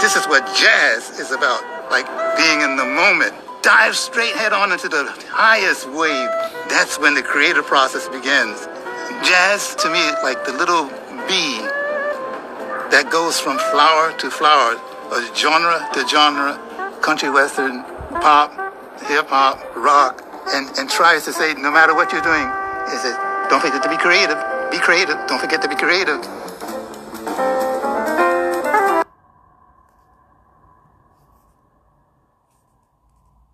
This is what jazz is about, like being in the moment. Dive straight head on into the highest wave. That's when the creative process begins. Jazz to me is like the little bee that goes from flower to flower, or genre to genre, country western, pop, hip hop, rock, and, and tries to say no matter what you're doing, is it don't forget to be creative. Be creative. Don't forget to be creative.